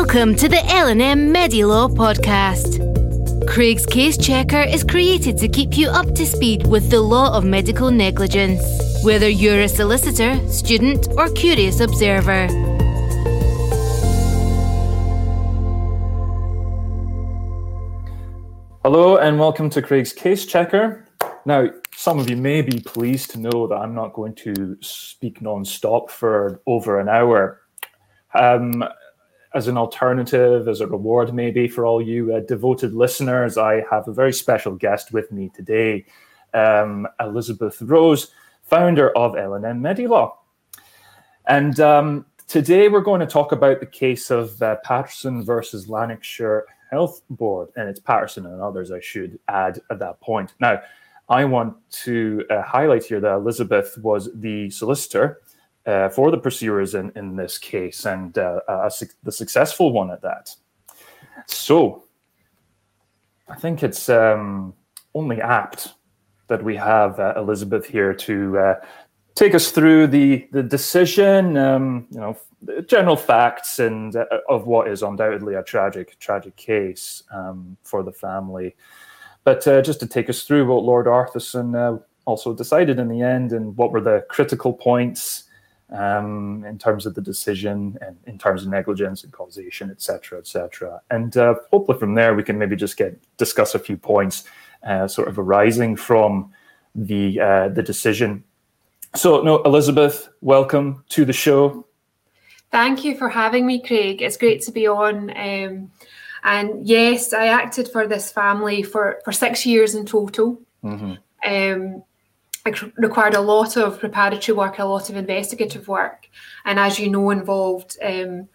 Welcome to the L&M Medilaw podcast. Craig's Case Checker is created to keep you up to speed with the law of medical negligence, whether you're a solicitor, student, or curious observer. Hello and welcome to Craig's Case Checker. Now, some of you may be pleased to know that I'm not going to speak non-stop for over an hour. Um, as an alternative, as a reward maybe for all you uh, devoted listeners, I have a very special guest with me today, um, Elizabeth Rose, founder of L&M Medilaw. And um, today we're going to talk about the case of uh, Paterson versus Lanarkshire Health Board, and it's Paterson and others, I should add at that point. Now, I want to uh, highlight here that Elizabeth was the solicitor uh, for the pursuers in, in this case and uh, a, the successful one at that. So I think it's um, only apt that we have uh, Elizabeth here to uh, take us through the, the decision, um, you know, general facts and uh, of what is undoubtedly a tragic, tragic case um, for the family. But uh, just to take us through what Lord Arthurson also decided in the end and what were the critical points um, in terms of the decision and in terms of negligence and causation, et cetera, et cetera. And uh, hopefully from there we can maybe just get discuss a few points uh, sort of arising from the uh, the decision. So, no, Elizabeth, welcome to the show. Thank you for having me, Craig. It's great to be on. Um, and yes, I acted for this family for, for six years in total. Mm-hmm. Um, it required a lot of preparatory work, a lot of investigative work, and as you know, involved um,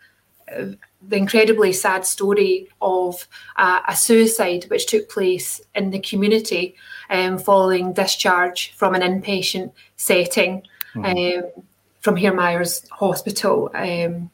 the incredibly sad story of uh, a suicide which took place in the community um, following discharge from an inpatient setting mm-hmm. um, from Hairmyres Hospital. Um,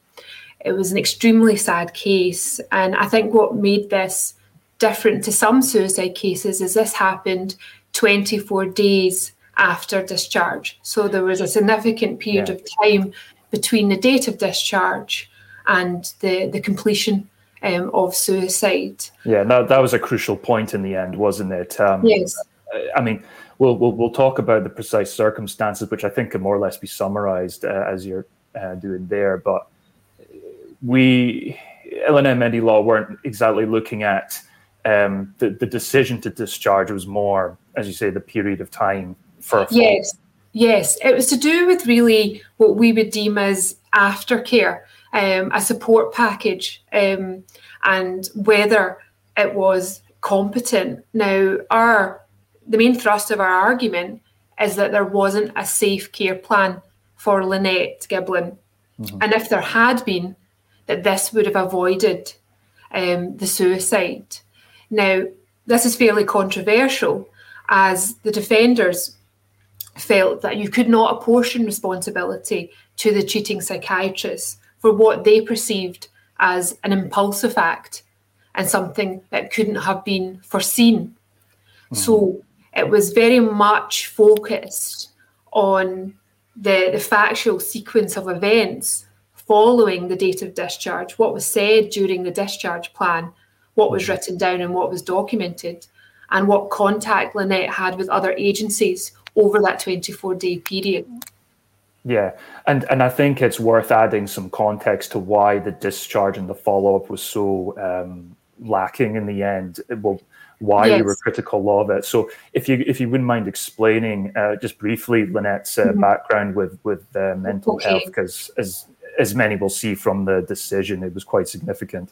it was an extremely sad case. And I think what made this different to some suicide cases is this happened 24 days after discharge. So there was a significant period yeah. of time between the date of discharge and the, the completion um, of suicide. Yeah, that, that was a crucial point in the end, wasn't it? Um, yes. I mean, we'll, we'll, we'll talk about the precise circumstances, which I think can more or less be summarized uh, as you're uh, doing there. But we L&M Medilaw weren't exactly looking at um, the the decision to discharge. It was more, as you say, the period of time for yes, yes. It was to do with really what we would deem as aftercare, um, a support package, um, and whether it was competent. Now, our the main thrust of our argument is that there wasn't a safe care plan for Lynette Giblin. Mm-hmm. And if there had been, that this would have avoided um, the suicide. Now, this is fairly controversial as the defenders felt that you could not apportion responsibility to the cheating psychiatrist for what they perceived as an impulsive act and something that couldn't have been foreseen. Mm-hmm. So it was very much focused on the, the factual sequence of events following the date of discharge, what was said during the discharge plan, what was mm-hmm. written down and what was documented, and what contact Lynette had with other agencies over that 24 day period. Yeah, and and I think it's worth adding some context to why the discharge and the follow up was so um, lacking in the end. Well, why yes. we were critical of it. So, if you if you wouldn't mind explaining uh, just briefly Lynette's uh, mm-hmm. background with with uh, mental okay. health, because as as many will see from the decision, it was quite significant.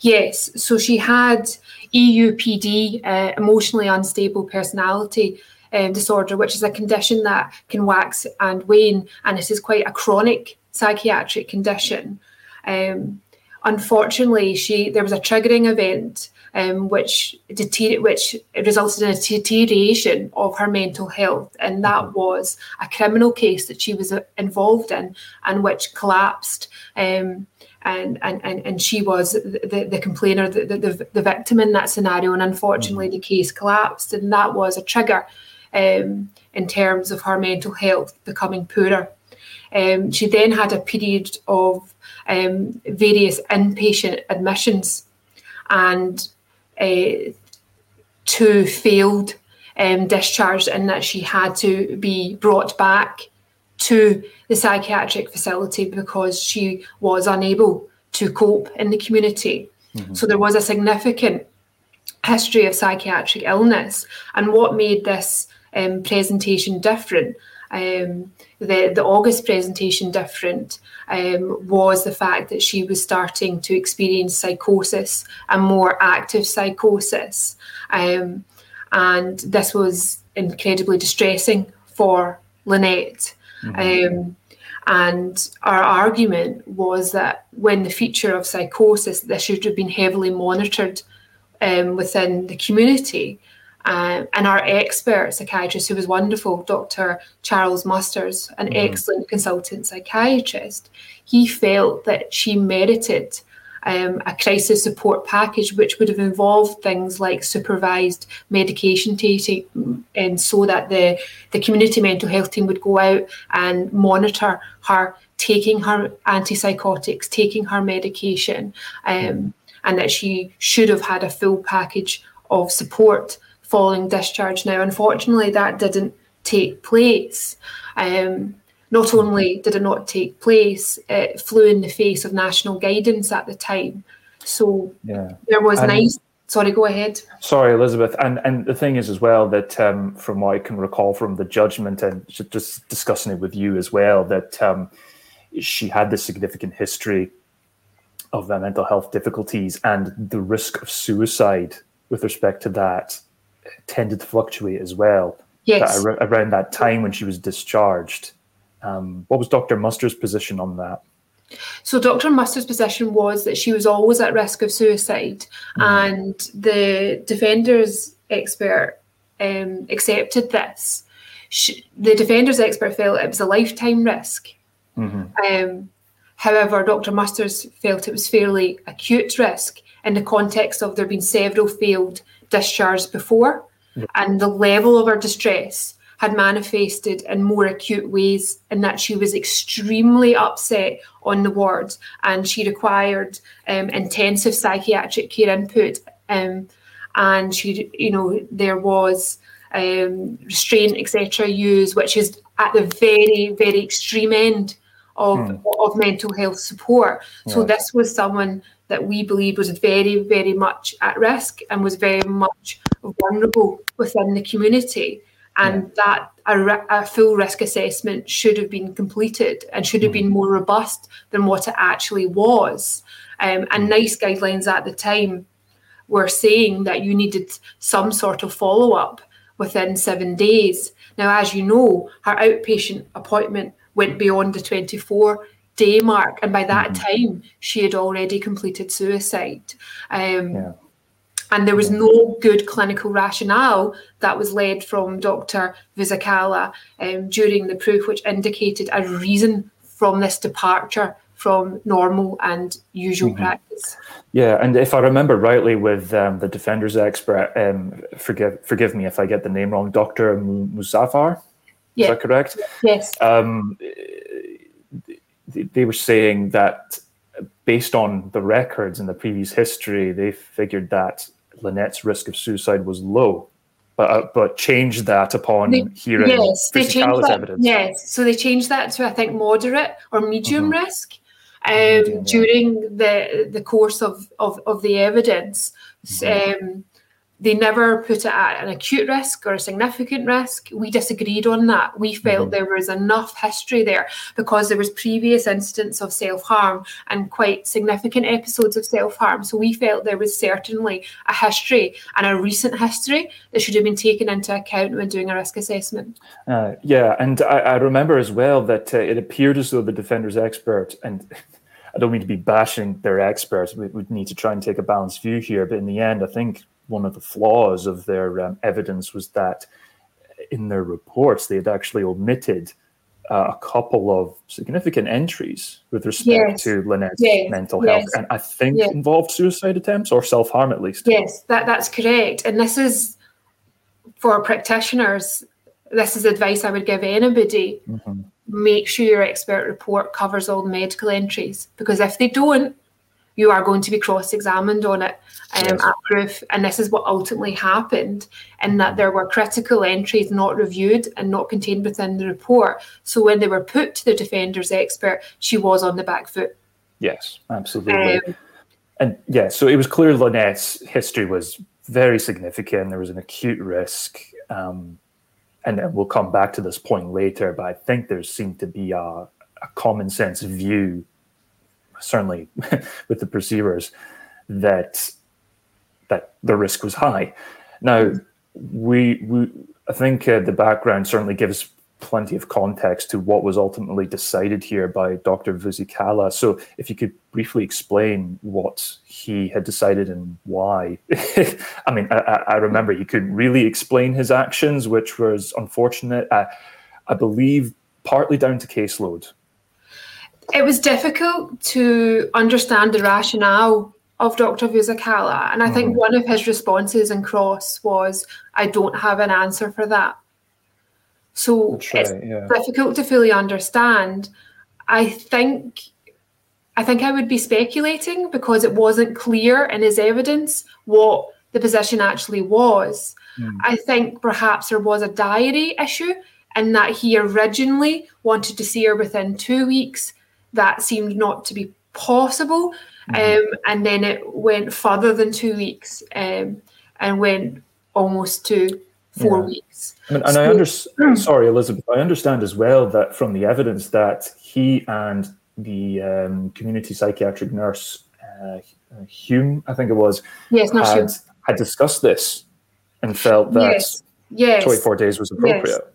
Yes, so she had EUPD, uh, emotionally unstable personality um, disorder, which is a condition that can wax and wane, and it is quite a chronic psychiatric condition. Um, unfortunately, she there was a triggering event um, which deter- which resulted in a deterioration of her mental health, and that mm-hmm. was a criminal case that she was uh, involved in, and which collapsed. Um, and, and, and, and she was the, the complainer, the, the, the victim in that scenario. And unfortunately, mm-hmm. the case collapsed. And that was a trigger um, in terms of her mental health becoming poorer. Um, she then had a period of um, various inpatient admissions, and uh, two failed um, discharged, and that she had to be brought back to the psychiatric facility because she was unable to cope in the community. Mm-hmm. So there was a significant history of psychiatric illness. And what made this um, presentation different, um, the, the August presentation different, um, was the fact that she was starting to experience psychosis and more active psychosis. Um, and this was incredibly distressing for Lynette. Mm-hmm. Um, and our argument was that when the feature of psychosis, this should have been heavily monitored um, within the community. Um, and our expert psychiatrist, who was wonderful, Dr. Charles Musters, an mm-hmm. excellent consultant psychiatrist, he felt that she merited um, a crisis support package, which would have involved things like supervised medication taking, and so that the, the community mental health team would go out and monitor her taking her antipsychotics, taking her medication, um, and that she should have had a full package of support following discharge. Now, unfortunately, that didn't take place. Um, not only did it not take place, it flew in the face of national guidance at the time. So yeah. there was and, nice. Sorry, go ahead. Sorry, Elizabeth. And and the thing is as well that um, from what I can recall from the judgment and just discussing it with you as well that um, she had this significant history of mental health difficulties and the risk of suicide with respect to that tended to fluctuate as well. Yes. That around that time when she was discharged um, what was Dr. Muster's position on that? So Dr. Muster's position was that she was always at risk of suicide, mm. and the defenders expert um, accepted this. She, the defenders expert felt it was a lifetime risk. Mm-hmm. Um, however, Dr. Musters felt it was fairly acute risk in the context of there being several failed discharges before, yeah. and the level of her distress had manifested in more acute ways in that she was extremely upset on the ward and she required um, intensive psychiatric care input um, and she you know there was um, restraint etc used which is at the very very extreme end of, hmm. of mental health support yeah. so this was someone that we believe was very very much at risk and was very much vulnerable within the community and yeah. that a, a, full risk assessment should have been completed and should have been mm-hmm. more robust than what it actually was. Um, and mm-hmm. NICE guidelines at the time were saying that you needed some sort of follow up within seven days. Now, as you know, her outpatient appointment went beyond the 24 day mark, and by that mm-hmm. time, she had already completed suicide. Um, yeah. And there was no good clinical rationale that was led from Dr. Vusikala um, during the proof, which indicated a reason from this departure from normal and usual mm-hmm. practice. Yeah, and if I remember rightly, with um, the defenders expert, um, forgive forgive me if I get the name wrong, Doctor Muzaffar. Yeah. Is that correct? Yes. Um, they were saying that based on the records and the previous history, they figured that Lynette's risk of suicide was low, but uh, but changed that upon they, hearing yes, they changed that, evidence. Yes, so they changed that to I think moderate or medium mm-hmm. risk um, medium, during yeah. the the course of of, of the evidence. Mm-hmm. Um, they never put it at an acute risk or a significant risk. We disagreed on that. We felt mm-hmm. there was enough history there because there was previous incidents of self-harm and quite significant episodes of self-harm. So we felt there was certainly a history and a recent history that should have been taken into account when doing a risk assessment. Uh, yeah, and I, I, remember as well that uh, it appeared as though the defender's expert and I don't mean to be bashing their experts. We would need to try and take a balanced view here, but in the end, I think one of the flaws of their um, evidence was that in their reports they had actually omitted uh, a couple of significant entries with respect yes. to Lynette's yes. mental health, yes. and I think involved suicide attempts or self harm at least. Yes, that, that's correct. And this is for practitioners. This is advice I would give anybody. Mm-hmm. make sure your expert report covers all the medical entries because if they don't, you are going to be cross-examined on it um, yes. at proof. And this is what ultimately happened, in that there were critical entries not reviewed and not contained within the report. So when they were put to the defender's expert, she was on the back foot. Yes, absolutely. Um, and yeah, so it was clear Lynette's history was very significant. There was an acute risk. Um, and then we'll come back to this point later, but I think there seemed to be a, a common sense view, certainly with the pursuers, that that the risk was high. Now, we, we I think uh, the background certainly gives plenty of context to what was ultimately decided here by Dr. Vusikala. So, if you could briefly explain what he had decided and why. I mean, I, I, remember he couldn't really explain his actions, which was unfortunate. I, I believe partly down to caseload. It was difficult to understand the rationale of Dr. Vusikala. And I think mm-hmm. one of his responses in Cross was, I don't have an answer for that. So right, it's yeah. difficult to fully understand. I think I think I would be speculating because it wasn't clear in his evidence what the position actually was. Mm. I think perhaps there was a diary issue and that he originally wanted to see her within two weeks. That seemed not to be possible. Mm. Um, and then it went further than two weeks um, and went almost to four yeah. weeks. And, and so, I understand, sorry, Elizabeth, I understand as well that from the evidence that he and the um, community psychiatric nurse, uh, Hume, I think it was, yes, had, Hume. had discussed this and felt that yes. Yes. 24 days was appropriate.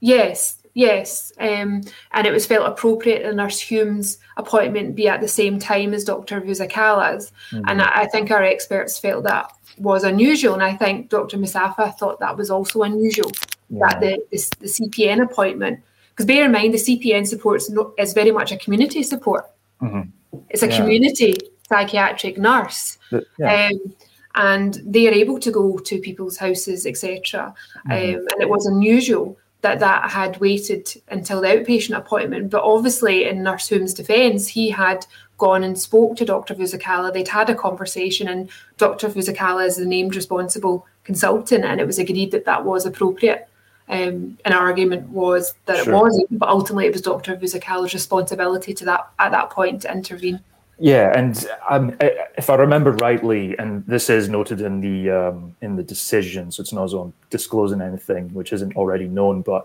Yes, yes. Yes, um, and it was felt appropriate that Nurse Hume's appointment be at the same time as Dr. Vusikala's. Mm-hmm. And I, I think our experts felt that was unusual. And I think Dr. Muzaffar thought that was also unusual, yeah. that the, the, the, CPN appointment, because bear in mind, the CPN support is very much a community support. Mm-hmm. It's a yeah. community psychiatric nurse. Yeah. Um, and they are able to go to people's houses, etc. Mm-hmm. Um, and it was unusual that that had waited until the outpatient appointment. But obviously, in Nurse Hume's defence, he had gone and spoke to Dr. Vusikala. They'd had a conversation, and Dr. Vusikala is the named responsible consultant, and it was agreed that that was appropriate. Um, an argument was that sure. it wasn't, but ultimately it was Dr. Vusikala's responsibility to that at that point to intervene. Yeah, and um, if I remember rightly, and this is noted in the um, in the decision, so it's not as I'm disclosing anything which isn't already known, but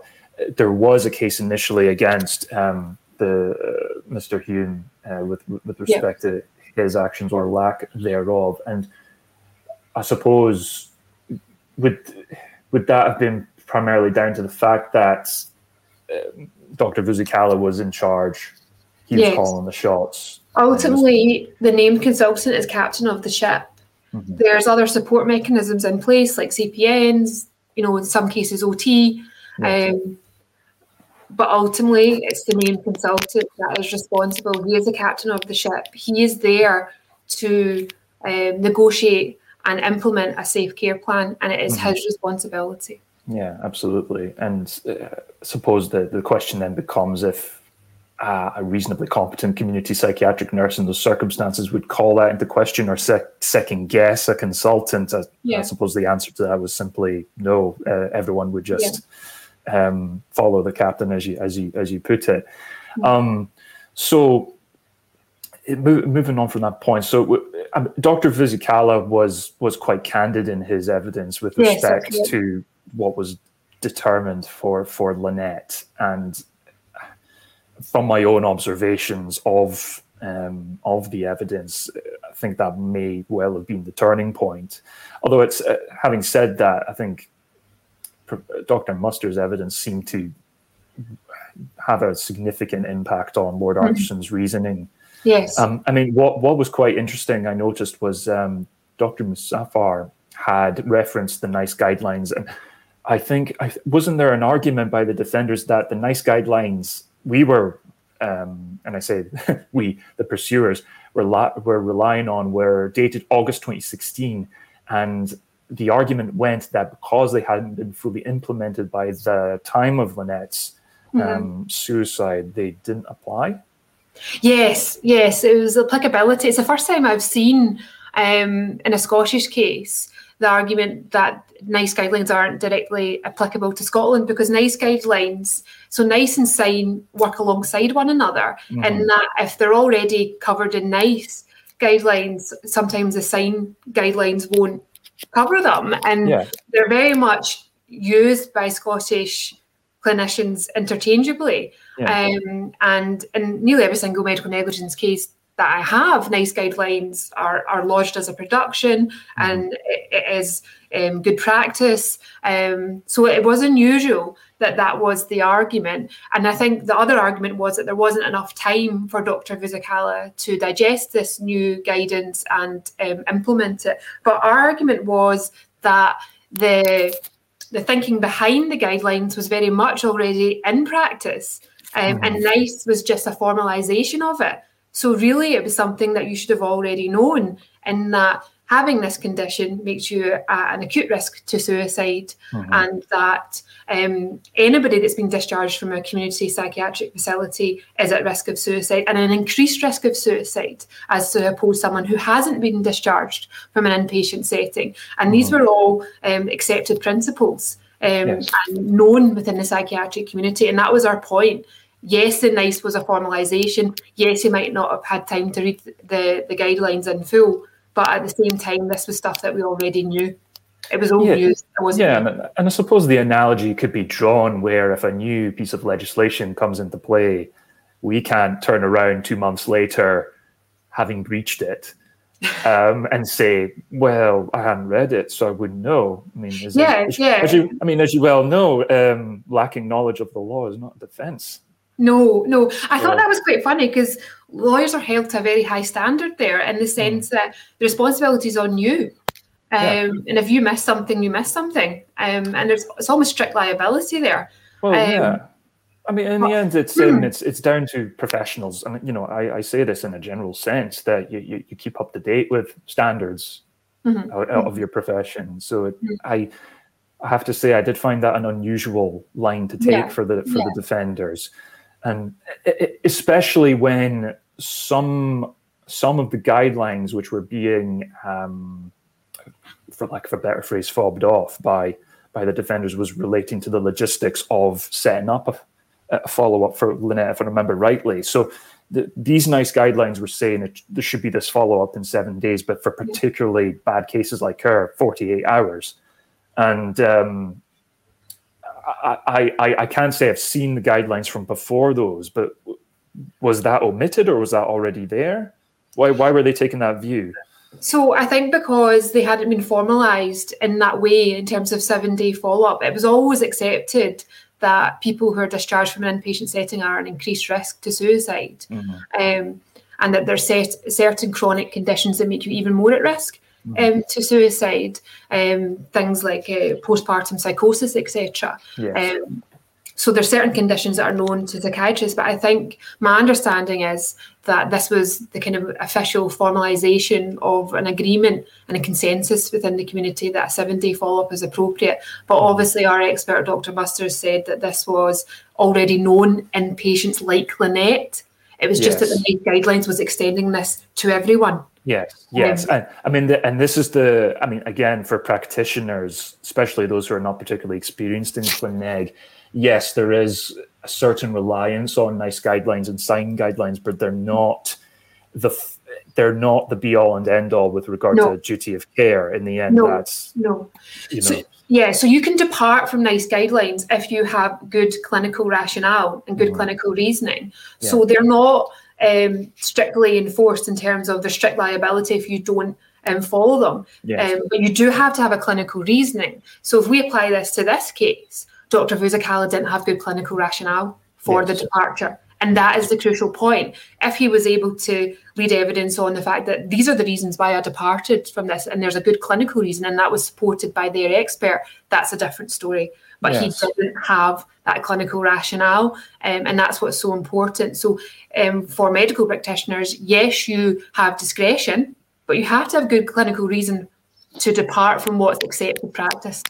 there was a case initially against um, the uh, Mr. Hume uh, with with respect yeah. to his actions or lack thereof, and I suppose would would that have been primarily down to the fact that uh, Dr. Vusikala was in charge, he was yes. calling the shots. Ultimately, the named consultant is captain of the ship. Mm-hmm. There's other support mechanisms in place like CPNs, you know, in some cases OT. Um, but ultimately, it's the named consultant that is responsible. He is the captain of the ship. He is there to um, negotiate and implement a safe care plan, and it is mm-hmm. his responsibility. Yeah, absolutely. And uh, suppose the, the question then becomes if uh, a reasonably competent community psychiatric nurse in those circumstances would call that into question or sec- second guess a consultant. I, yeah. I, suppose the answer to that was simply no. Uh, everyone would just yeah. um, follow the captain, as you as you as you put it. Mm-hmm. Um, so, it, moving on from that point, so um, Dr. Vusikala was was quite candid in his evidence with respect yes, to what was determined for for Lynette, and from my own observations of um, of the evidence, I think that may well have been the turning point. Although it's uh, having said that, I think Dr. Muster's evidence seemed to have a significant impact on Lord mm-hmm. Reasoning. Yes. Um, I mean, what what was quite interesting, I noticed, was um, Dr. Muzaffar had referenced the NICE guidelines, and I think I, wasn't there an argument by the defenders that the NICE guidelines we were, um, and I say we, the pursuers, were, la- were relying on were dated August 2016, and the argument went that because they hadn't been fully implemented by the time of Lynette's mm-hmm. um, suicide, they didn't apply. Yes, yes, it was applicability. It's the first time I've seen um, in a Scottish case the argument that NICE guidelines aren't directly applicable to Scotland because NICE guidelines, so NICE and SIGN work alongside one another, mm-hmm. and that if they're already covered in NICE guidelines, sometimes the SIGN guidelines won't cover them, and yeah. they're very much used by Scottish clinicians interchangeably. Yeah. Um, and in nearly every single medical negligence case that I have, NICE guidelines are, are lodged as a production mm-hmm. and it, it is um, good practice. Um, so it was unusual that that was the argument. And I think the other argument was that there wasn't enough time for Dr. Vusikala to digest this new guidance and um, implement it. But our argument was that the the thinking behind the guidelines was very much already in practice. Um, and mm-hmm. NICE was just a formalisation of it. So, really, it was something that you should have already known, in that having this condition makes you uh, an acute risk to suicide, mm-hmm. and that um, anybody that's been discharged from a community psychiatric facility is at risk of suicide and an increased risk of suicide as opposed to oppose someone who hasn't been discharged from an inpatient setting. And mm-hmm. these were all um, accepted principles. Um, yes. and known within the psychiatric community. And that was our point yes, the NICE was a formalisation. Yes, you might not have had time to read the, the guidelines in full, but at the same time, this was stuff that we already knew. It was all yeah. wasn't yeah, and, and I suppose the analogy could be drawn where if a new piece of legislation comes into play, we can't turn around two months later, having breached it, um, and say, "Well, I hadn't read it, so I wouldn't know." I mean, yeah, it, yeah. As you, I mean, as you well know, um, lacking knowledge of the law is not a defence. No, no. I thought that was quite funny because lawyers are held to a very high standard there in the mm. sense that the responsibility is on you. Um, yeah. And if you miss something, you miss something. Um, and there's it's almost strict liability there. Well, um, yeah. I mean, in the end, it's um, it's it's down to professionals, and you know, I, I say this in a general sense that you, you, you keep up to date with standards mm-hmm. of, of, your profession. So it, mm-hmm. I I have to say, I did find that an unusual line to take yeah. for the for yeah. the defenders and especially when some some of the guidelines which were being um, for lack of a better phrase fobbed off by by the defenders was relating to the logistics of setting up a, a follow-up for Lynette, if I remember rightly. So the, these NICE guidelines were saying that there should be this follow-up in seven days, but for particularly bad cases like her, 48 hours. And um, I, I, I can't say I've seen the guidelines from before those, but was that omitted or was that already there? Why, why were they taking that view? So I think because they hadn't been formalised in that way in terms of seven day follow up, it was always accepted that people who are discharged from an inpatient setting are an increased risk to suicide, mm-hmm. um, and that there's set, certain chronic conditions that make you even more at risk um, to suicide, um, things like uh, postpartum psychosis, etc. Yes. Um, so there's certain conditions that are known to psychiatrists, but I think my understanding is that this was the kind of official formalisation of an agreement and a consensus within the community that a seven-day follow-up is appropriate. But mm-hmm. obviously, our expert, Dr. Musters, said that this was already known in patients like Lynette. It was yes. just that the guidelines was extending this to everyone. Yes, yes. and I mean, the, and this is the, I mean, again, for practitioners, especially those who are not particularly experienced in ClinNeg, yes, there is a certain reliance on NICE guidelines and SIGN guidelines, but they're not the they're not the be all and end all with regard no. to duty of care. In the end, no, that's no. You know. So, yeah, so you can depart from NICE guidelines if you have good clinical rationale and good mm. clinical reasoning. Yeah. So they're not um, strictly enforced in terms of the strict liability if you don't um, follow them. Yes. Um, but you do have to have a clinical reasoning. So if we apply this to this case, Dr. Vusikala didn't have good clinical rationale for yes. the departure. And that is the crucial point. If he was able to lead evidence on the fact that these are the reasons why I departed from this, and there's a good clinical reason, and that was supported by their expert, that's a different story. But yes. he doesn't have that clinical rationale, um, and that's what's so important. So, um, for medical practitioners, yes, you have discretion, but you have to have good clinical reason to depart from what's accepted practice.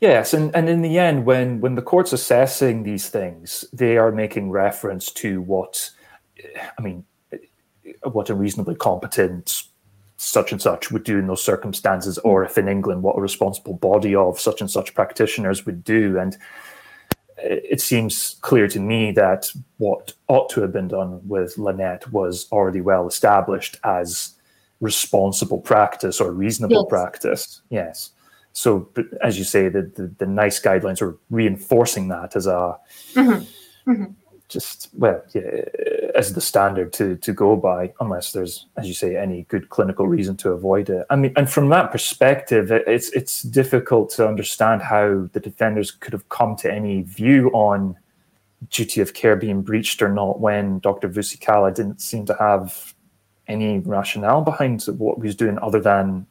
Yes, and, and in the end, when when the court's assessing these things, they are making reference to what, I mean, what a reasonably competent such and such would do in those circumstances, or if in England, what a responsible body of such and such practitioners would do. And it seems clear to me that what ought to have been done with Lynette was already well established as responsible practice or reasonable yes. practice. Yes. So, as you say, the, the, the NICE guidelines are reinforcing that as a mm-hmm. Mm-hmm just well yeah, as the standard to to go by unless there's as you say any good clinical reason to avoid it. I mean and from that perspective it's it's difficult to understand how the defenders could have come to any view on duty of care being breached or not when dr. Vusikala didn't seem to have any rationale behind what he was doing other than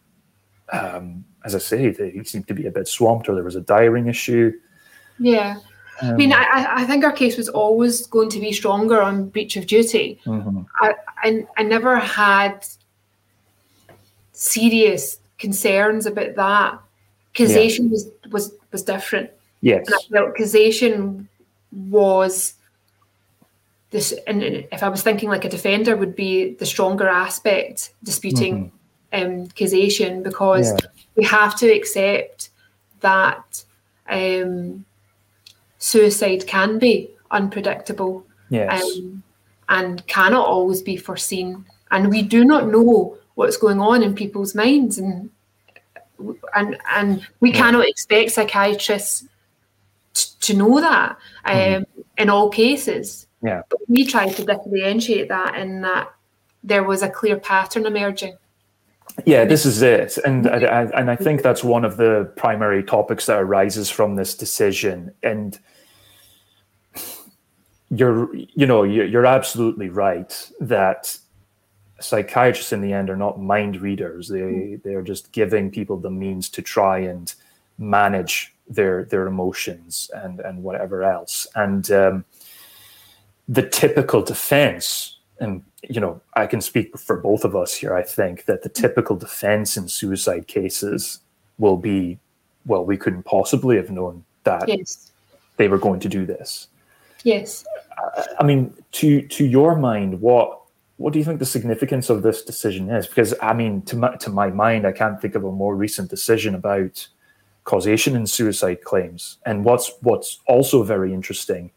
um, as i say he seemed to be a bit swamped or there was a diaring issue. Yeah I mean, I, I, think our case was always going to be stronger on breach of duty. Mm-hmm. I, I, I never had serious concerns about that. Causation yeah. was, was was different. Yes, and I felt causation was this. And if I was thinking like a defender, would be the stronger aspect disputing mm-hmm. um, causation because yeah. we have to accept that. Um, suicide can be unpredictable yes. um, and cannot always be foreseen. And we do not know what's going on in people's minds, and and and we cannot expect psychiatrists t- to know that um, mm-hmm. in all cases. Yeah, but we tried to differentiate that in that there was a clear pattern emerging. Yeah, this is it, and I, and I think that's one of the primary topics that arises from this decision. And you're, you know, you're, you're absolutely right that psychiatrists in the end are not mind readers. They they are just giving people the means to try and manage their their emotions and and whatever else. And um, the typical defense and you know, I can speak for both of us here. I think that the typical defense in suicide cases will be, well, we couldn't possibly have known that yes. they were going to do this. Yes. I mean, to to your mind, what what do you think the significance of this decision is? Because I mean, to my, to my mind, I can't think of a more recent decision about causation in suicide claims. And what's what's also very interesting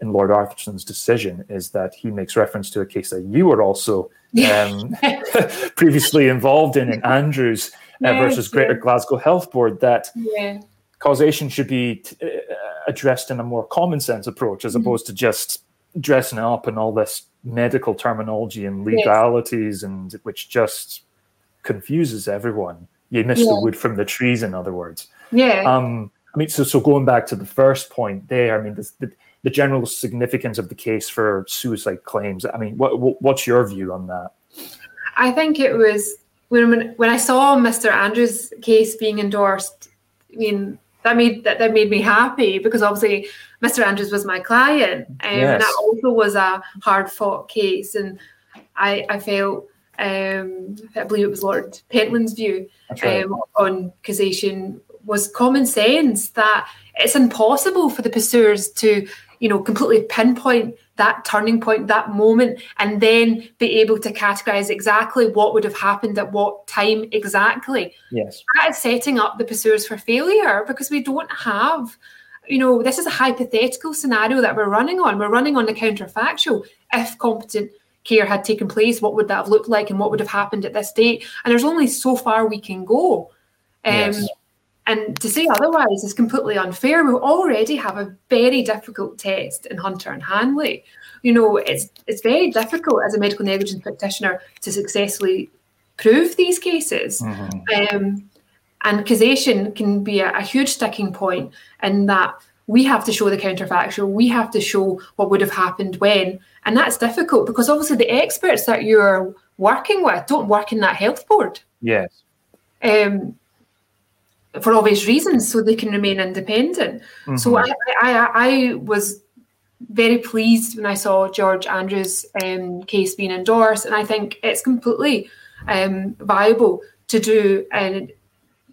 in Lord Arthurson's decision is that he makes reference to a case that you were also um, previously involved in, in Andrews uh, yes, versus Greater yeah. Glasgow Health Board, that yeah. causation should be t- uh, addressed in a more common sense approach as mm-hmm. opposed to just dressing up in all this medical terminology and legalities, yes. and which just confuses everyone. You miss yeah. the wood from the trees, in other words. Yeah. Um, I mean, so so going back to the first point there, I mean, the, the the general significance of the case for suicide claims. I mean, what, what's your view on that? I think it was when when I saw Mr. Andrews' case being endorsed. I mean, that made that, that made me happy because obviously Mr. Andrews was my client, um, yes. and that also was a hard fought case, and I I felt. Um, I believe it was Lord Pentland's view right. um, on causation was common sense that it's impossible for the pursuers to you know, completely pinpoint that turning point, that moment, and then be able to categorize exactly what would have happened at what time exactly. Yes. That is setting up the pursuers for failure because we don't have, you know, this is a hypothetical scenario that we're running on. We're running on the counterfactual. If competent care had taken place, what would that have looked like and what would have happened at this date? And there's only so far we can go. Um, yes. And to say otherwise is completely unfair. We already have a very difficult test in Hunter and Hanley. You know, it's it's very difficult as a medical negligence practitioner to successfully prove these cases. Mm-hmm. Um, and causation can be a, a huge sticking point in that we have to show the counterfactual, we have to show what would have happened when. And that's difficult because obviously the experts that you're working with don't work in that health board. Yes. Um, for obvious reasons, so they can remain independent. Mm-hmm. So I, I, I was very pleased when I saw George Andrews' um, case being endorsed, and I think it's completely um, viable to do and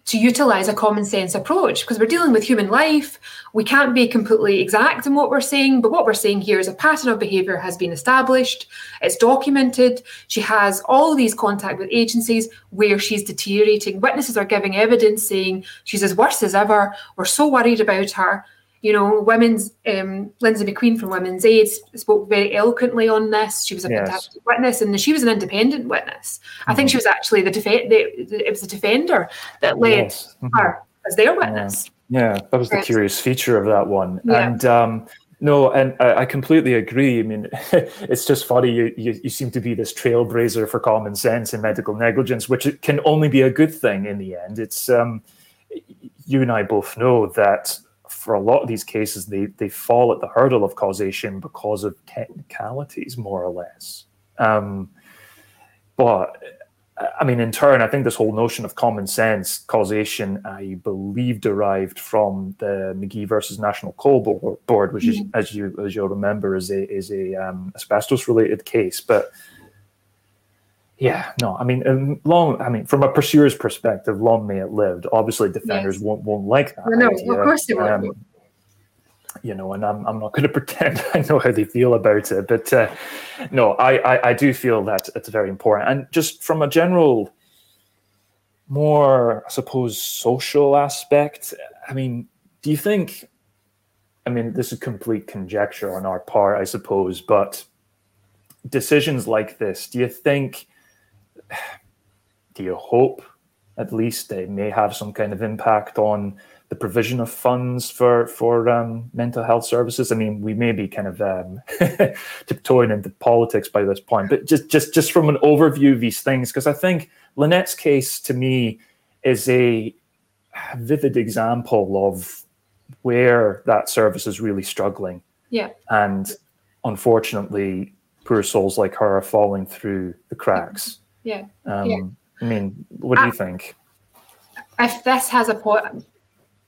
to utilize a common sense approach because we're dealing with human life. We can't be completely exact in what we're saying, but what we're saying here is a pattern of behavior has been established, it's documented. She has all these contact with agencies where she's deteriorating. Witnesses are giving evidence saying she's as worse as ever. We're so worried about her you know, women's um, Lindsay McQueen from Women's Aid spoke very eloquently on this. She was a yes. fantastic witness, and she was an independent witness. Mm-hmm. I think she was actually the, defense. it was the defender that led yes. mm-hmm. her as their witness. Yeah. yeah, that was the curious feature of that one. Yeah. And um, no, and I, I, completely agree. I mean, it's just funny. You, you, you seem to be this trailblazer for common sense and medical negligence, which can only be a good thing in the end. It's um, you and I both know that for a lot of these cases, they they fall at the hurdle of causation because of technicalities, more or less. Um, but I mean, in turn, I think this whole notion of common sense causation, I believe, derived from the McGhee versus National Coal Board, which is, mm-hmm. as you as you'll remember, is a is a um, asbestos related case. But yeah, no, I mean, um, long. I mean, from a pursuer's perspective, long may it lived. Obviously, defenders yes. won't won't like that. No, idea. of course they won't. Um, you know, and I'm I'm not going to pretend I know how they feel about it, but uh, no, I, I I do feel that it's very important, and just from a general, more I suppose social aspect. I mean, do you think? I mean, this is complete conjecture on our part, I suppose, but decisions like this, do you think? do you hope at least they may have some kind of impact on the provision of funds for for um, mental health services? I mean, we may be kind of um, tiptoeing into politics by this point, but just just just from an overview of these things, because I think Lynette's case to me is a vivid example of where that service is really struggling. Yeah, and unfortunately, poor souls like her are falling through the cracks. Yeah. Um, yeah. I mean, what do you think? If this has a po-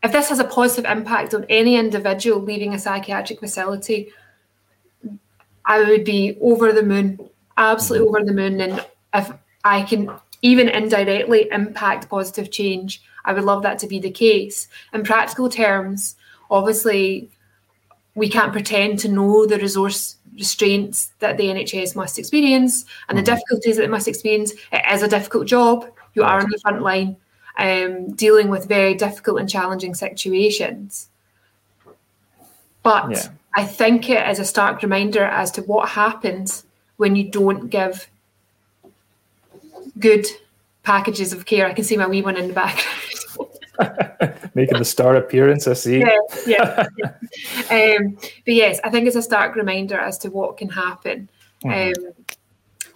if this has a positive impact on any individual leaving a psychiatric facility, I would be over the moon, absolutely mm-hmm. over the moon. And if I can even indirectly impact positive change, I would love that to be the case. In practical terms, obviously, we can't pretend to know the resource restraints that the NHS must experience and the difficulties that it must experience. It is a difficult job. You are on the front line um, dealing with very difficult and challenging situations. But yeah. I think it is a stark reminder as to what happens when you don't give good packages of care. I can see my wee one in the background. Making the star appearance, I see. Yeah, yeah. yeah. Um, but yes, I think it's a stark reminder as to what can happen mm-hmm. um,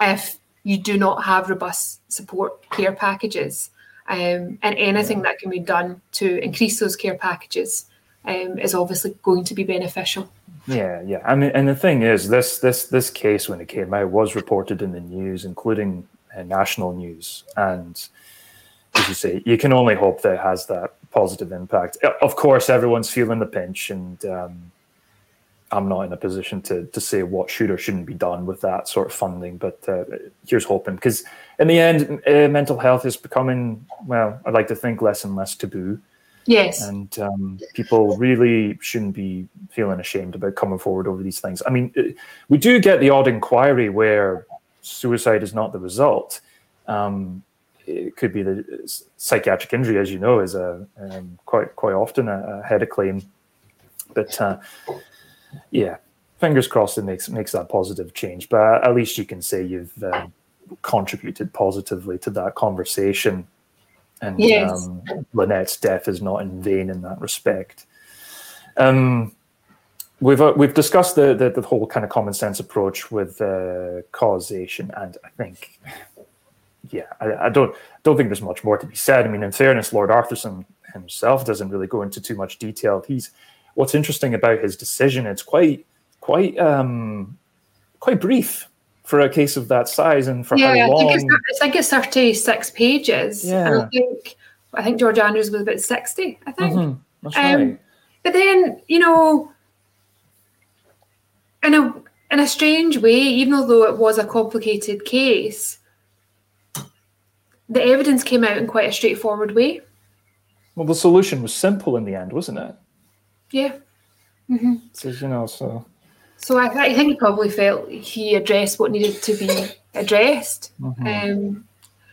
if you do not have robust support care packages. Um, and anything that can be done to increase those care packages um, is obviously going to be beneficial. Yeah, yeah. I mean, and the thing is, this this this case when it came out was reported in the news, including uh, national news, and as you say, you can only hope that it has that positive impact. Of course, everyone's feeling the pinch, and um, I'm not in a position to to say what should or shouldn't be done with that sort of funding. But uh, here's hoping, because in the end, uh, mental health is becoming well. I'd like to think less and less taboo. Yes, and um, people really shouldn't be feeling ashamed about coming forward over these things. I mean, uh, we do get the odd inquiry where suicide is not the result. Um, it could be the psychiatric injury, as you know, is a um, quite quite often a, a head of claim. But uh, yeah, fingers crossed it makes makes that positive change. But at least you can say you've uh, contributed positively to that conversation. And yes. um, Lynette's death is not in vain in that respect. Um, we've uh, we've discussed the, the, the whole kind of common sense approach with uh, causation, and I think yeah, I, I, don't don't think there's much more to be said. I mean, in fairness, Lord Arthurson himself doesn't really go into too much detail. He's what's interesting about his decision. It's quite quite um, quite brief for a case of that size and for yeah, how long. I think it's, I think it's thirty six pages. Yeah, I think I think George Andrews was about sixty. I think. Mm-hmm. That's um, right. But then you know, in a in a strange way, even though it was a complicated case, the evidence came out in quite a straightforward way. Well, the solution was simple in the end, wasn't it? Yeah. Mm-hmm. So you know, so. So I, I, think he probably felt he addressed what needed to be addressed. Mm-hmm. Um,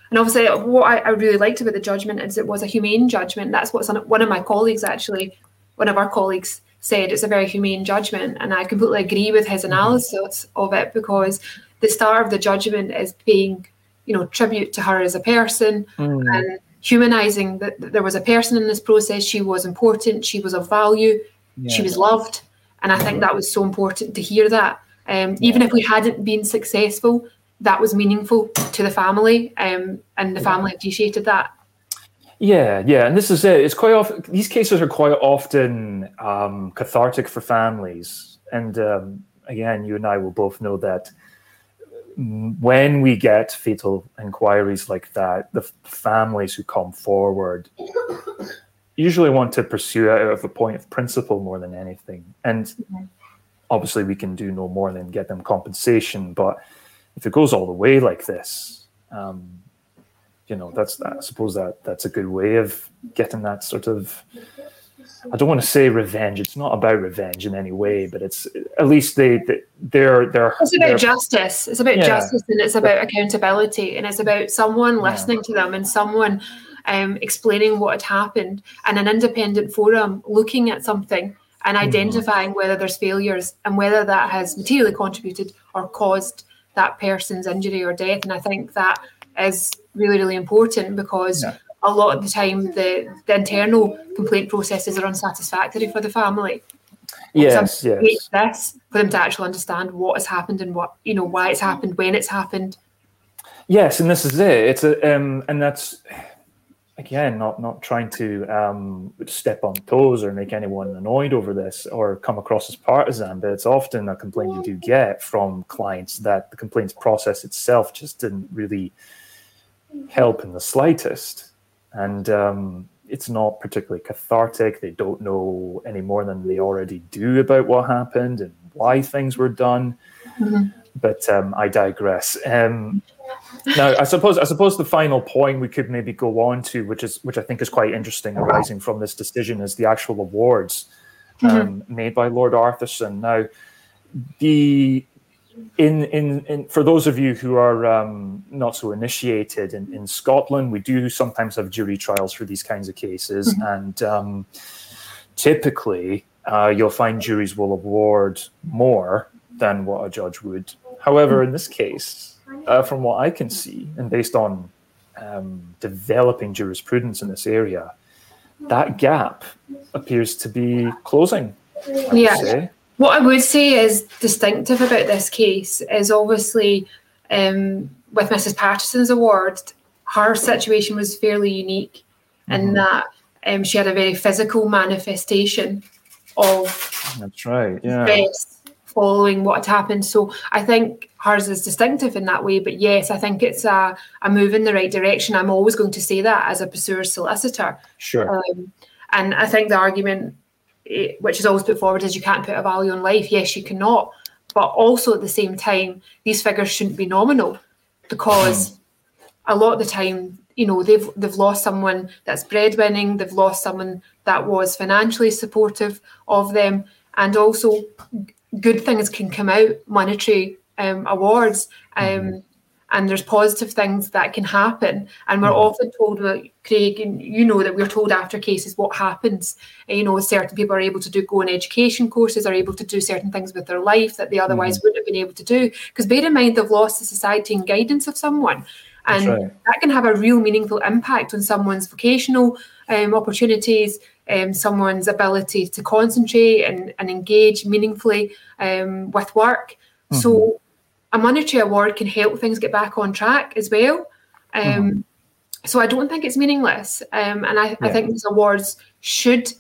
and obviously, what I, I, really liked about the judgment is it was a humane judgment. That's what one of my colleagues actually, one of our colleagues said it's a very humane judgment, and I completely agree with his mm-hmm. analysis mm-hmm. of it because the star of the judgment is paying, you know, tribute to her as a person mm. and humanizing that, that there was a person in this process. She was important. She was of value. Yeah. She was loved, and I think that was so important to hear that. Um, even if we hadn't been successful, that was meaningful to the family, um, and the family appreciated that. Yeah, yeah, and this is it. It's quite often these cases are quite often um, cathartic for families, and um, again, you and I will both know that when we get fatal inquiries like that, the families who come forward usually want to pursue it out of a point of principle more than anything. And mm-hmm. obviously, we can do no more than get them compensation. But if it goes all the way like this, um, you know, that's I suppose that that's a good way of getting that sort of I don't want to say revenge. It's not about revenge in any way, but it's at least they, they they're they're. It's about they're, justice. It's about yeah. justice, and it's about accountability, and it's about someone listening to them and someone um, explaining what had happened, and an independent forum looking at something and mm-hmm. identifying mm. whether there's failures and whether that has materially contributed or caused that person's injury or death. And I think that is really really important because. Yeah a lot of the time the, the internal complaint processes are unsatisfactory for the family. Yes, yes. This for them to actually understand what has happened and what you know why it's happened, when it's happened. Yes, and this is it. It's a um, and that's again not not trying to um, step on toes or make anyone annoyed over this or come across as partisan, but it's often a complaint you do get from clients that the complaints process itself just didn't really help in the slightest and um, it's not particularly cathartic. They don't know any more than they already do about what happened and why things were done. Mm-hmm. But um, I digress. Um, now, I suppose I suppose the final point we could maybe go on to, which is which I think is quite interesting, arising from this decision, is the actual awards mm-hmm. Um, made by Lord Arthurson. Now, the in, in, in for those of you who are um, not so initiated in, in Scotland, we do sometimes have jury trials for these kinds of cases, mm-hmm. and um, typically uh, you'll find juries will award more than what a judge would. However, in this case, uh, from what I can see, and based on um, developing jurisprudence in this area, that gap appears to be closing. yeah. What I would say is distinctive about this case is obviously um, with Mrs. Paterson's award, her situation was fairly unique mm-hmm. in that um, she had a very physical manifestation of that's right, yeah, following what had happened. So I think hers is distinctive in that way. But yes, I think it's a, a move in the right direction. I'm always going to say that as a pursuer solicitor. Sure. Um, and I think the argument which is always put forward is you can't put a value on life. Yes, you cannot. But also at the same time, these figures shouldn't be nominal because mm. a lot of the time, you know, they've they've lost someone that's breadwinning, they've lost someone that was financially supportive of them, and also good things can come out, monetary um, awards. Um, mm and there's positive things that can happen. And we're mm-hmm. often told, well, Craig, and you know that we're told after cases what happens. You know, certain people are able to do go on education courses, are able to do certain things with their life that they otherwise mm-hmm. wouldn't have been able to do. Because bear in mind, they've lost the society and guidance of someone. And right. that can have a real meaningful impact on someone's vocational um, opportunities, um, someone's ability to concentrate and, and engage meaningfully um, with work. Mm-hmm. So a monetary award can help things get back on track as well. Um, mm-hmm. So I don't think it's meaningless, um, and I, yeah. I, think these awards should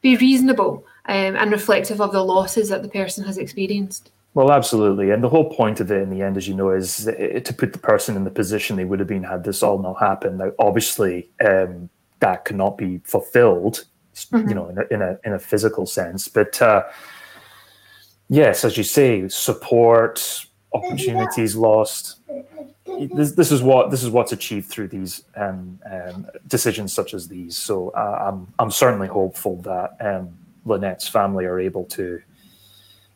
be reasonable um, and reflective of the losses that the person has experienced. Well, absolutely, and the whole point of it in the end, as you know, is to put the person in the position they would have been had this all not happened. Now, obviously, um, that cannot be fulfilled, mm-hmm. you know, in a, in a, in a physical sense, but. Uh, yes, as you say, support, opportunities lost. this, this is what this is what's achieved through these um, um, decisions such as these. So uh, I'm I'm certainly hopeful that um, Lynette's family are able to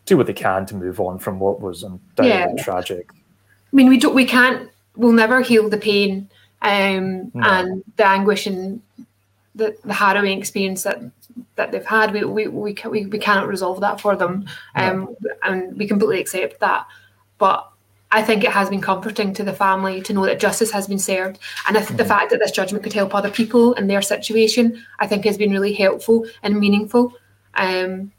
do what they can to move on from what was undoubtedly yeah. tragic. I mean, we don't, we can't, we'll never heal the pain um, no. and the anguish and the, the harrowing experience that that they've had. We we we, we, we cannot resolve that for them, um, no. and we completely accept that. But I think it has been comforting to the family to know that justice has been served, and mm-hmm. the fact that this judgment could help other people in their situation, I think, has been really helpful and meaningful. Um,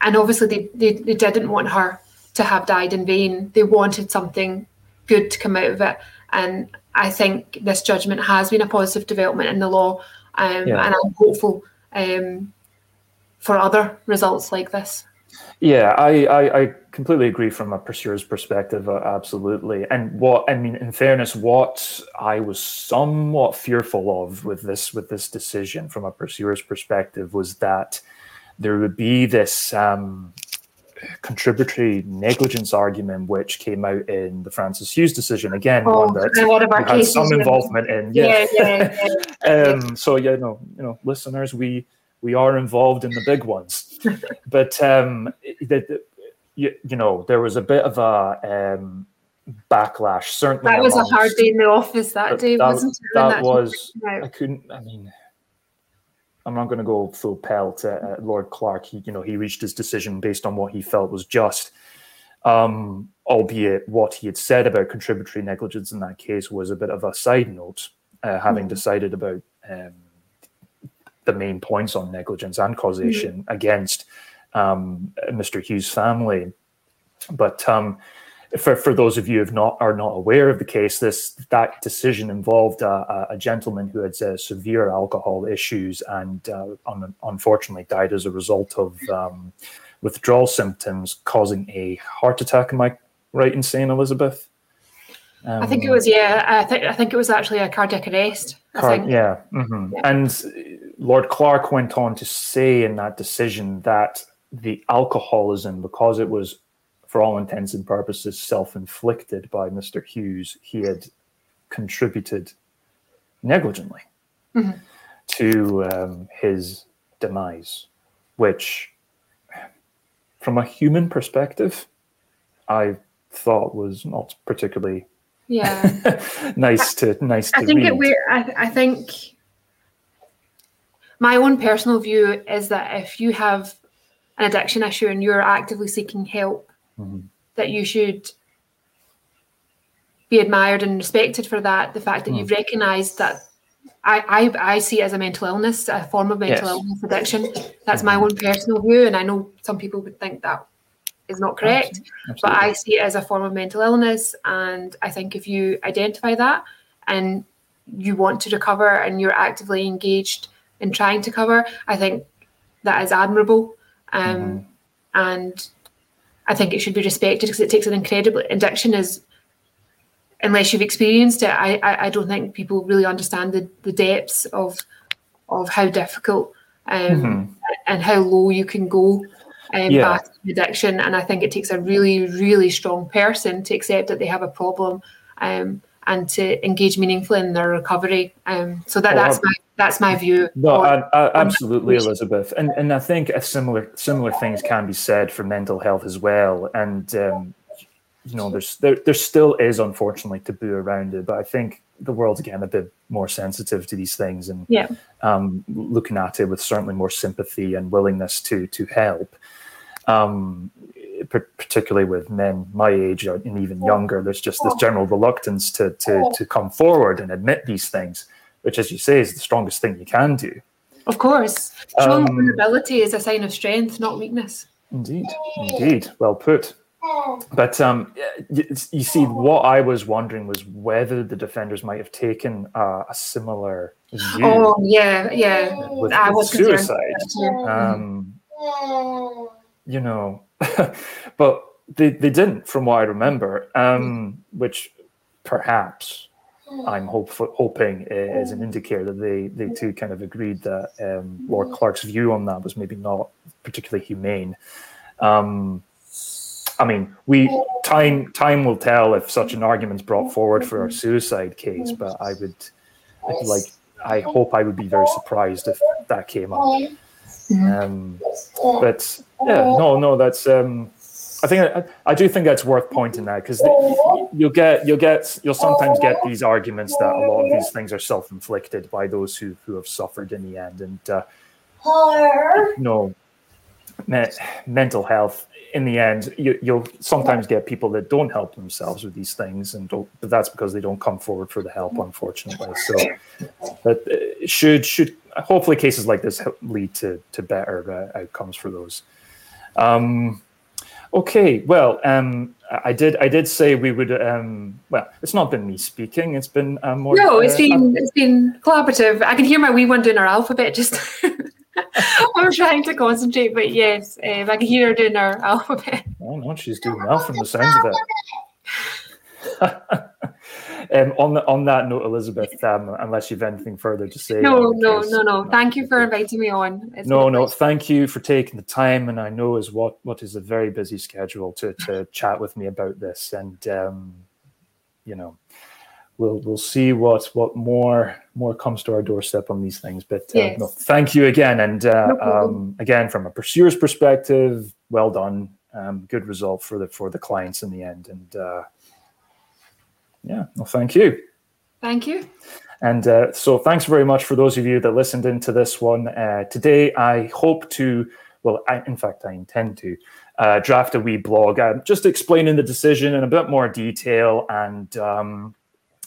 and obviously, they, they, they didn't want her to have died in vain. They wanted something good to come out of it, and I think this judgment has been a positive development in the law, um, yeah. and I'm hopeful um, for other results like this. Yeah, I, I, I, completely agree from a pursuer's perspective, uh, absolutely. And what I mean, in fairness, what I was somewhat fearful of with this with this decision from a pursuer's perspective was that there would be this um, contributory negligence argument, which came out in the Francis Hughes decision. Again, oh, one that one had some involvement in. Yeah, yeah, yeah. yeah. um, so yeah, no, you know, listeners, we we are involved in the big ones. but um, the, the, you, you, know, there was a bit of a um, backlash. Certainly, that was amongst, a hard day in the office that day, that, wasn't it? That, that was. I couldn't. I mean. I'm not going to go full pelt at, at Lord Clarke. He, you know, he reached his decision based on what he felt was just. Um, albeit what he had said about contributory negligence in that case was a bit of a side note, uh, having mm. decided about um, the main points on negligence and causation mm-hmm. against um, Mr. Hughes' family. But um, for, for those of you who not are not aware of the case, this that decision involved a, a gentleman who had uh, severe alcohol issues and uh, un- unfortunately died as a result of um, withdrawal symptoms, causing a heart attack. Am I right in saying, Elizabeth? Um, I think it was yeah. I think I think it was actually a cardiac arrest. Car- yeah. Mm-hmm. yeah. and Lord Clarke went on to say in that decision that the alcoholism, because it was for all intents and purposes self inflicted by Mr. Hughes, he had contributed negligently mm-hmm. to um, his demise, which, from a human perspective, I thought was not particularly yeah nice to nice I to think read. it I, I think my own personal view is that if you have an addiction issue and you're actively seeking help, mm-hmm. that you should be admired and respected for that. The fact that mm. you've recognised that I, I, I see it as a mental illness, a form of mental yes. illness addiction. That's my mm-hmm. own personal view, and I know some people would think that is not correct, Absolutely. but I see it as a form of mental illness. And I think if you identify that and you want to recover and you're actively engaged in trying to cover, I think that is admirable. Um, mm-hmm. And I think it should be respected because it takes an incredible addiction is unless you've experienced it, I, I, I, don't think people really understand the, the depths of of how difficult um, mm-hmm. and how low you can go um, yeah. addiction. And I think it takes a really, really strong person to accept that they have a problem um, and to engage meaningfully in their recovery. Um, so that, that's my that's my view. No, I, I, absolutely, Elizabeth, and and I think a similar similar things can be said for mental health as well. And um, you know, there's there there still is unfortunately taboo around it, but I think the world's getting a bit more sensitive to these things and yeah. um, looking at it with certainly more sympathy and willingness to to help. Um, particularly with men my age and even younger, there's just this general reluctance to to to come forward and admit these things which, as you say, is the strongest thing you can do. Of course. Showing um, vulnerability is a sign of strength, not weakness. Indeed, indeed. Well put. But um, you, you, see, what I was wondering was whether the defenders might have taken uh, a similar view. Oh, yeah, yeah. With, I was suicide. Um, you know, but they, they didn't, from what I remember, um, which perhaps I'm hope, hoping is an indicator that they, they too kind of agreed that um, Lord Clarke's view on that was maybe not particularly humane. Um, I mean, we time time will tell if such an argument's brought forward for a suicide case, but I would like I hope I would be very surprised if that came up. Um, but yeah, no, no, that's um, I think I, I, do think that's worth pointing out because you'll get you'll get you'll sometimes get these arguments that a lot of these things are self-inflicted by those who who have suffered in the end, and uh, no, me- mental health in the end, you, will sometimes get people that don't help themselves with these things, and but that's because they don't come forward for the help, unfortunately. So, but uh, should should hopefully cases like this lead to to better uh, outcomes for those. Um, okay, well, um, I did I did say we would. Um, well, it's not been me speaking; it's been uh, more. No, it's uh, been it's been collaborative. I can hear my wee one doing her alphabet just. I'm trying to concentrate, but yes, um, I can hear her doing her alphabet. Oh no, she's doing well from the sounds of it. um, on the, on that note, Elizabeth, um, unless you've anything further to say. No, no, case, no, no. Thank you for inviting me on. It's no, no. Thank you for taking the time, and I know is what what is a very busy schedule to to chat with me about this, and um, you know, we'll we'll see what what more more comes to our doorstep on these things. But uh, yes. no, thank you again, and uh, no um, again from a pursuer's perspective, well done, um, good result for the for the clients in the end, and uh, yeah, well, thank you. Thank you. And uh, so, thanks very much for those of you that listened into this one uh, today. I hope to, well, I, in fact, I intend to uh, draft a wee blog just explaining the decision in a bit more detail and um,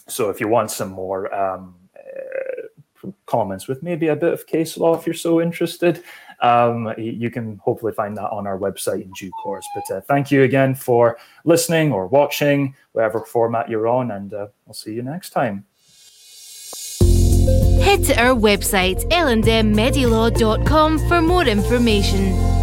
so if you want some more um, uh, comments with maybe a bit of case law, if you're so interested, um, you can hopefully find that on our website in due course. But uh, thank you again for listening or watching, whatever format you're on, and uh, I'll see you next time. Head to our website, lndmmedilaw.com for more information.